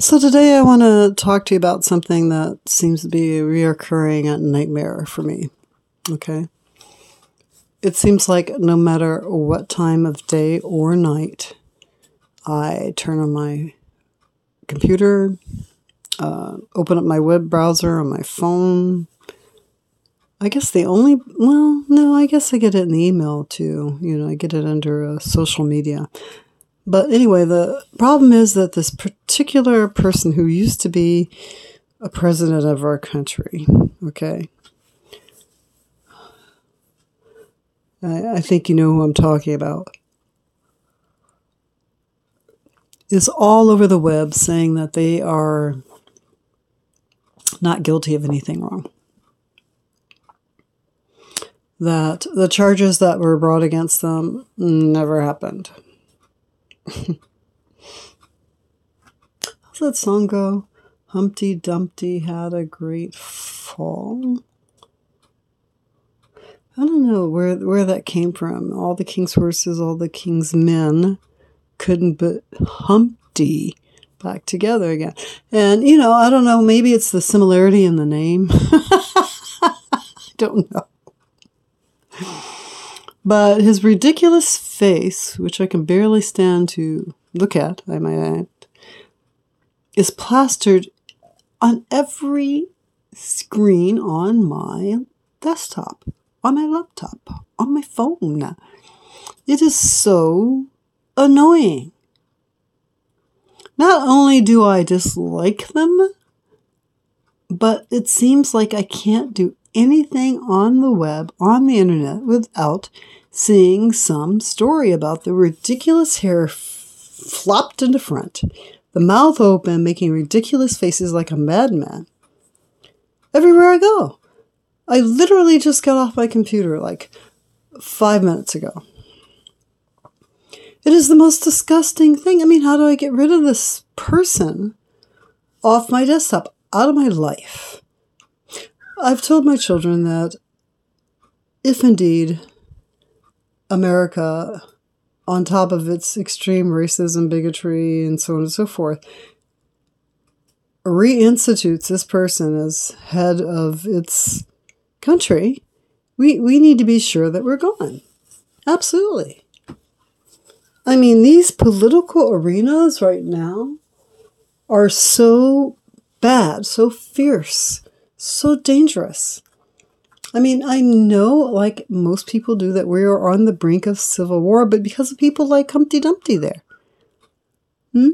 So today I want to talk to you about something that seems to be a nightmare for me. Okay. It seems like no matter what time of day or night I turn on my computer, uh, open up my web browser on my phone. I guess the only, well, no, I guess I get it in the email too. You know, I get it under uh, social media. But anyway, the problem is that this particular person who used to be a president of our country, okay, I, I think you know who I'm talking about, is all over the web saying that they are not guilty of anything wrong. That the charges that were brought against them never happened. How's that song go? Humpty Dumpty had a great fall. I don't know where where that came from. All the king's horses, all the king's men couldn't but Humpty back together again. And you know, I don't know, maybe it's the similarity in the name. I don't know. But his ridiculous face, which I can barely stand to look at, I might add, is plastered on every screen on my desktop, on my laptop, on my phone. It is so annoying. Not only do I dislike them, but it seems like I can't do anything on the web, on the internet, without seeing some story about the ridiculous hair f- flopped into front, the mouth open, making ridiculous faces like a madman. Everywhere I go. I literally just got off my computer like five minutes ago. It is the most disgusting thing. I mean, how do I get rid of this person off my desktop, out of my life? I've told my children that if indeed America, on top of its extreme racism, bigotry, and so on and so forth, reinstitutes this person as head of its country, we, we need to be sure that we're gone. Absolutely. I mean, these political arenas right now are so bad, so fierce, so dangerous. I mean, I know, like most people do, that we are on the brink of civil war, but because of people like Humpty Dumpty there. Hmm?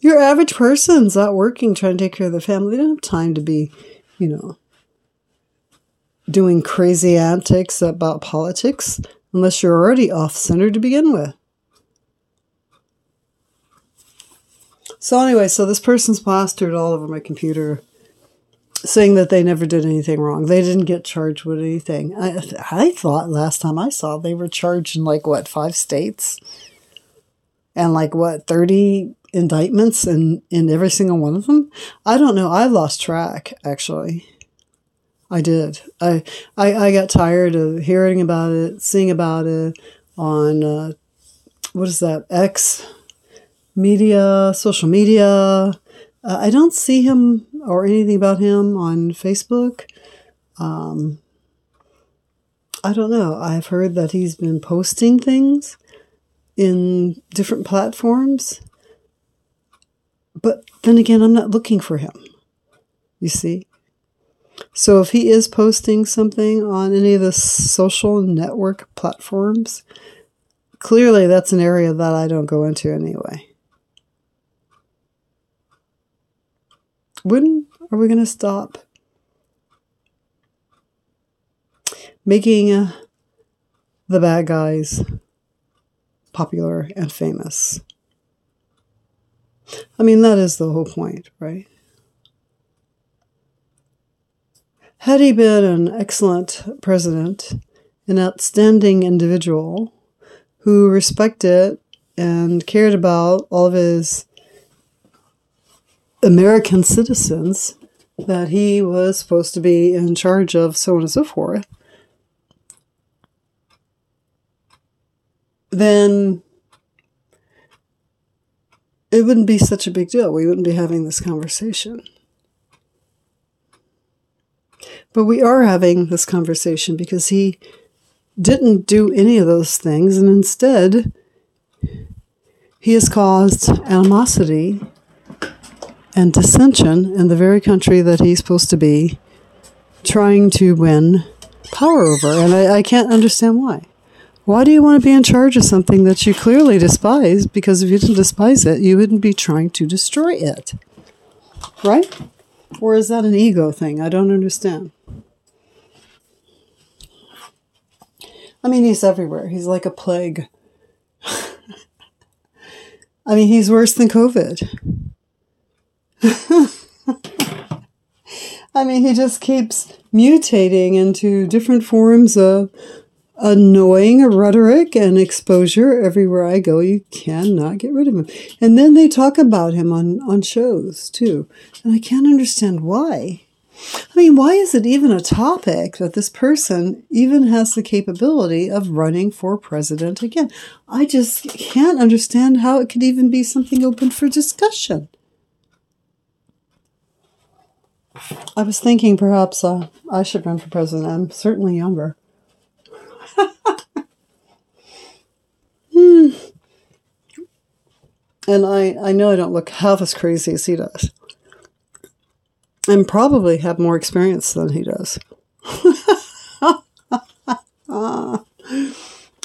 Your average person's out working, trying to take care of their family. They don't have time to be, you know, doing crazy antics about politics unless you're already off center to begin with. So, anyway, so this person's plastered all over my computer saying that they never did anything wrong. They didn't get charged with anything. I, I thought last time I saw they were charged in like what five states, and like what thirty indictments in in every single one of them. I don't know. I lost track actually. I did. I I, I got tired of hearing about it, seeing about it on uh, what is that X media, social media uh, I don't see him or anything about him on Facebook. Um, I don't know. I've heard that he's been posting things in different platforms. But then again, I'm not looking for him. You see? So if he is posting something on any of the social network platforms, clearly that's an area that I don't go into anyway. When are we going to stop making uh, the bad guys popular and famous? I mean, that is the whole point, right? Had he been an excellent president, an outstanding individual who respected and cared about all of his American citizens that he was supposed to be in charge of, so on and so forth, then it wouldn't be such a big deal. We wouldn't be having this conversation. But we are having this conversation because he didn't do any of those things, and instead, he has caused animosity and dissension in the very country that he's supposed to be trying to win power over. And I, I can't understand why. Why do you want to be in charge of something that you clearly despise? Because if you didn't despise it, you wouldn't be trying to destroy it. Right? Or is that an ego thing? I don't understand. I mean, he's everywhere. He's like a plague. I mean, he's worse than COVID. I mean, he just keeps mutating into different forms of annoying rhetoric and exposure everywhere I go. You cannot get rid of him. And then they talk about him on, on shows too. And I can't understand why. I mean, why is it even a topic that this person even has the capability of running for president again? I just can't understand how it could even be something open for discussion. I was thinking perhaps uh, I should run for president. I'm certainly younger. hmm. And I, I know I don't look half as crazy as he does. And probably have more experience than he does. oh,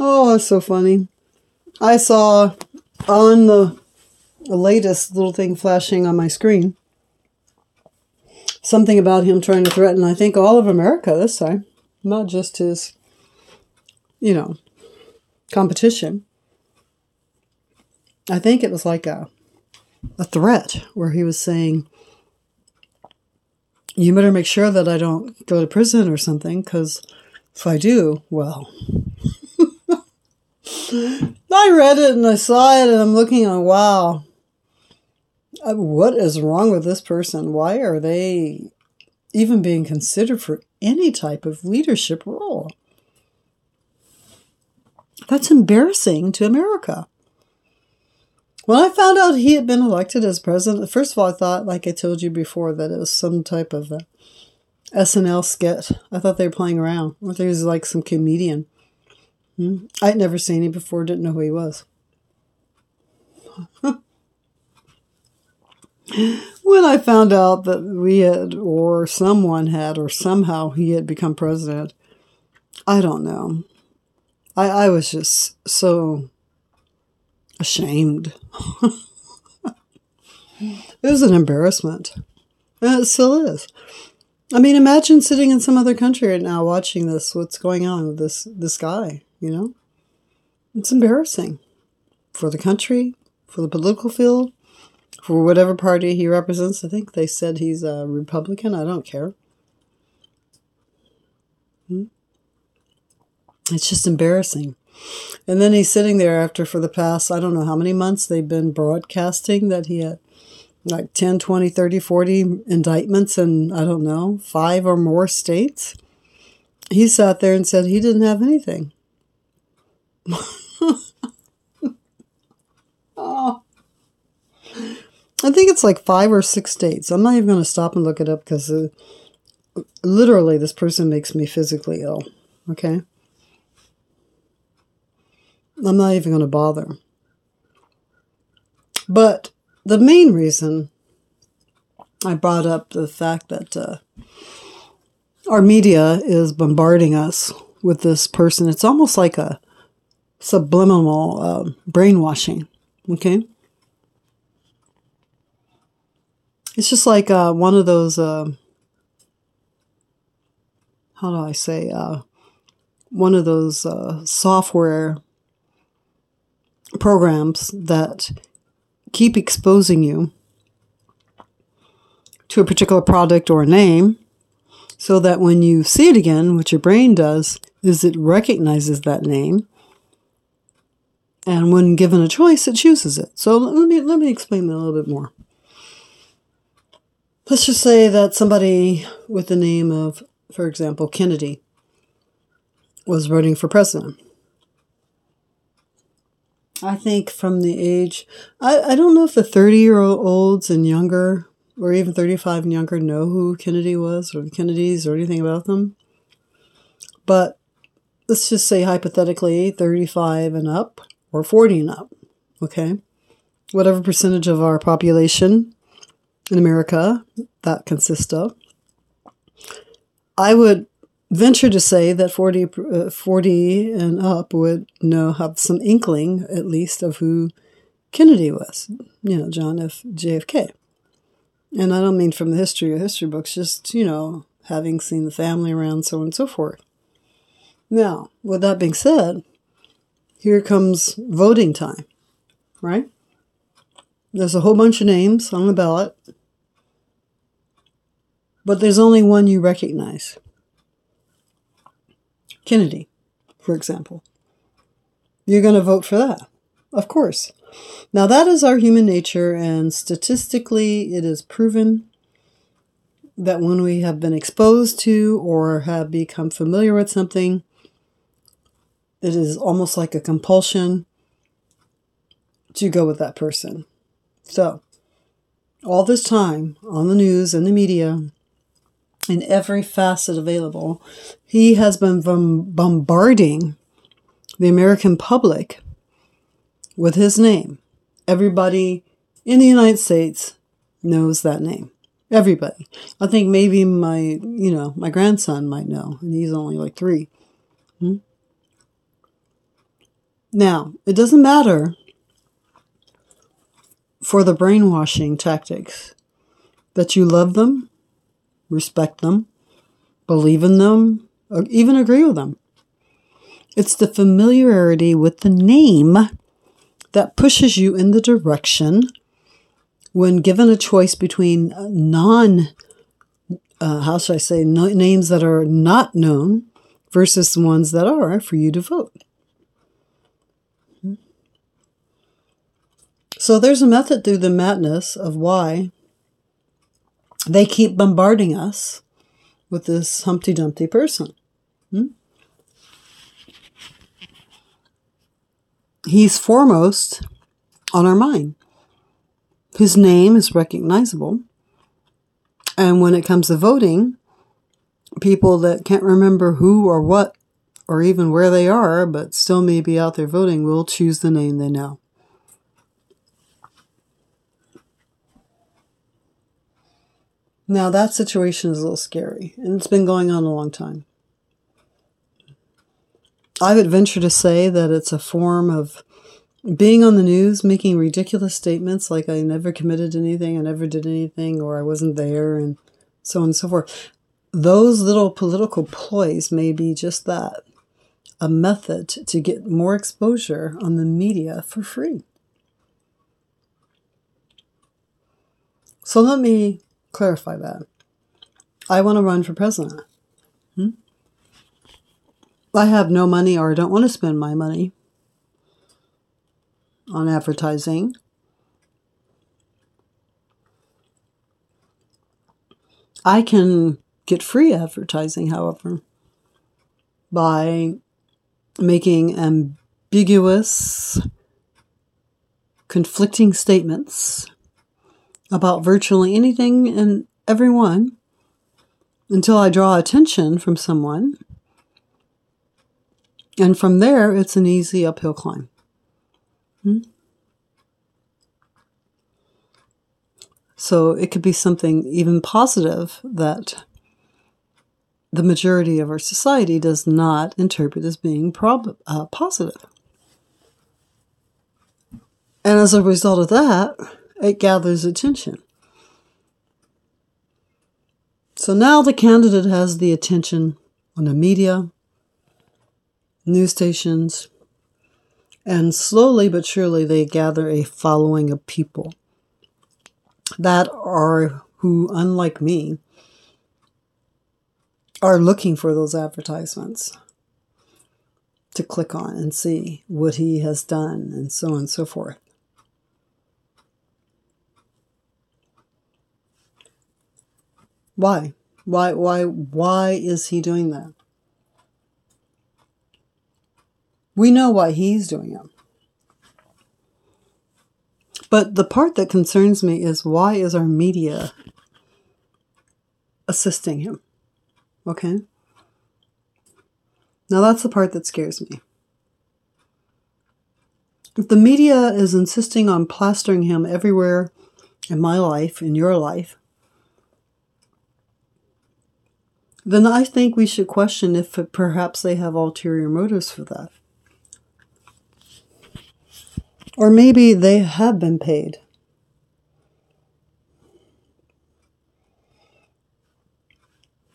that's so funny. I saw on the, the latest little thing flashing on my screen something about him trying to threaten, I think, all of America this time, not just his, you know, competition. I think it was like a, a threat where he was saying, You better make sure that I don't go to prison or something, because if I do, well. I read it and I saw it and I'm looking on, wow, what is wrong with this person? Why are they even being considered for any type of leadership role? That's embarrassing to America. When I found out he had been elected as president, first of all, I thought, like I told you before, that it was some type of a SNL skit. I thought they were playing around. I thought he was like some comedian. Hmm? I'd never seen him before, didn't know who he was. when I found out that we had, or someone had, or somehow he had become president, I don't know. I, I was just so ashamed. it was an embarrassment. And it still is. I mean, imagine sitting in some other country right now watching this, what's going on with this, this guy, you know? It's embarrassing for the country, for the political field, for whatever party he represents. I think they said he's a Republican. I don't care. Hmm? It's just embarrassing. And then he's sitting there after for the past, I don't know how many months they've been broadcasting that he had like 10, 20, 30, 40 indictments in, I don't know, five or more states. He sat there and said he didn't have anything. oh. I think it's like five or six states. I'm not even going to stop and look it up because uh, literally this person makes me physically ill. Okay? I'm not even going to bother. But the main reason I brought up the fact that uh, our media is bombarding us with this person, it's almost like a subliminal uh, brainwashing. Okay? It's just like uh, one of those, uh, how do I say, uh, one of those uh, software programs that keep exposing you to a particular product or name so that when you see it again, what your brain does is it recognizes that name. And when given a choice, it chooses it. So let me, let me explain that a little bit more. Let's just say that somebody with the name of, for example, Kennedy was running for president. I think from the age, I, I don't know if the 30 year olds and younger, or even 35 and younger, know who Kennedy was or the Kennedys or anything about them. But let's just say hypothetically 35 and up or 40 and up, okay? Whatever percentage of our population in America that consists of. I would venture to say that 40, uh, 40 and up would know, have some inkling at least of who Kennedy was, you know, John F. JFK. And I don't mean from the history or history books, just, you know, having seen the family around, so on and so forth. Now, with that being said, here comes voting time, right? There's a whole bunch of names on the ballot, but there's only one you recognize Kennedy, for example. You're going to vote for that, of course. Now, that is our human nature, and statistically, it is proven that when we have been exposed to or have become familiar with something, it is almost like a compulsion to go with that person. So, all this time on the news and the media, in every facet available, he has been bombarding the American public with his name. Everybody in the United States knows that name. Everybody. I think maybe my, you know, my grandson might know, and he's only like three. Hmm? Now, it doesn't matter for the brainwashing tactics that you love them, respect them, believe in them, or even agree with them. It's the familiarity with the name that pushes you in the direction when given a choice between non, uh, how should I say, no, names that are not known versus ones that are for you to vote. So there's a method through the madness of why they keep bombarding us with this Humpty Dumpty person. Hmm? He's foremost on our mind. His name is recognizable. And when it comes to voting, people that can't remember who or what or even where they are, but still may be out there voting, will choose the name they know. Now, that situation is a little scary, and it's been going on a long time. I would venture to say that it's a form of being on the news, making ridiculous statements like I never committed anything, I never did anything, or I wasn't there, and so on and so forth. Those little political ploys may be just that a method to get more exposure on the media for free. So let me clarify that. I want to run for president. Hmm? I have no money or I don't want to spend my money on advertising. I can get free advertising, however, by making ambiguous, conflicting statements about virtually anything and everyone until I draw attention from someone. And from there, it's an easy uphill climb. Hmm? So it could be something even positive that the majority of our society does not interpret as being prob- uh, positive. And as a result of that, it gathers attention. So now the candidate has the attention on the media, news stations, and slowly but surely they gather a following of people that are who, unlike me, are looking for those advertisements to click on and see what he has done and so on and so forth. Why? Why why why is he doing that? We know why he's doing it. But the part that concerns me is why is our media assisting him? Okay? Now that's the part that scares me. If the media is insisting on plastering him everywhere in my life, in your life, then I think we should question if perhaps they have ulterior motives for that. Or maybe they have been paid.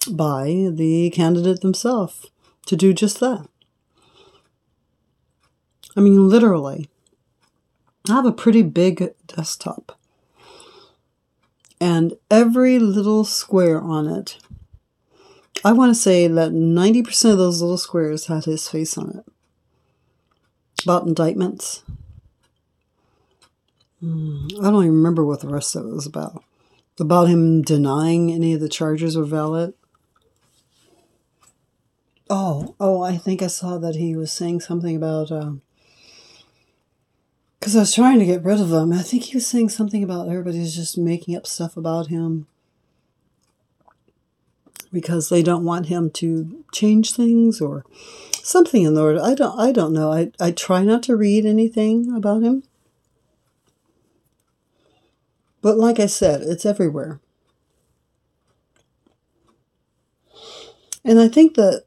By the candidate themselves to do just that. I mean, literally. I have a pretty big desktop. And every little square on it, I want to say that 90% of those little squares had his face on it. About indictments. Hmm, I don't even remember what the rest of it was about. About him denying any of the charges were valid. Oh, oh, I think I saw that he was saying something about. Um, because I was trying to get rid of him. I think he was saying something about everybody's just making up stuff about him because they don't want him to change things or something in the order. I don't. I don't know. I I try not to read anything about him, but like I said, it's everywhere. And I think that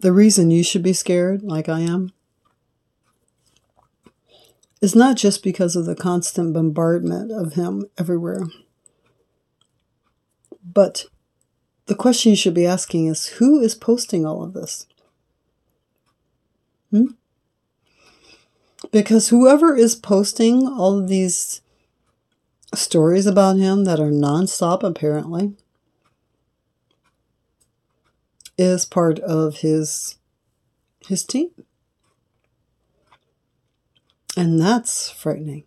the reason you should be scared, like I am, is not just because of the constant bombardment of him everywhere, but the question you should be asking is who is posting all of this? Hmm? Because whoever is posting all of these stories about him that are nonstop, apparently, is part of his his team. And that's frightening.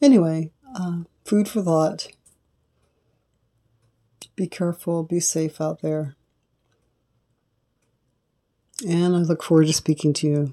Anyway, uh, food for thought. Be careful, be safe out there. And I look forward to speaking to you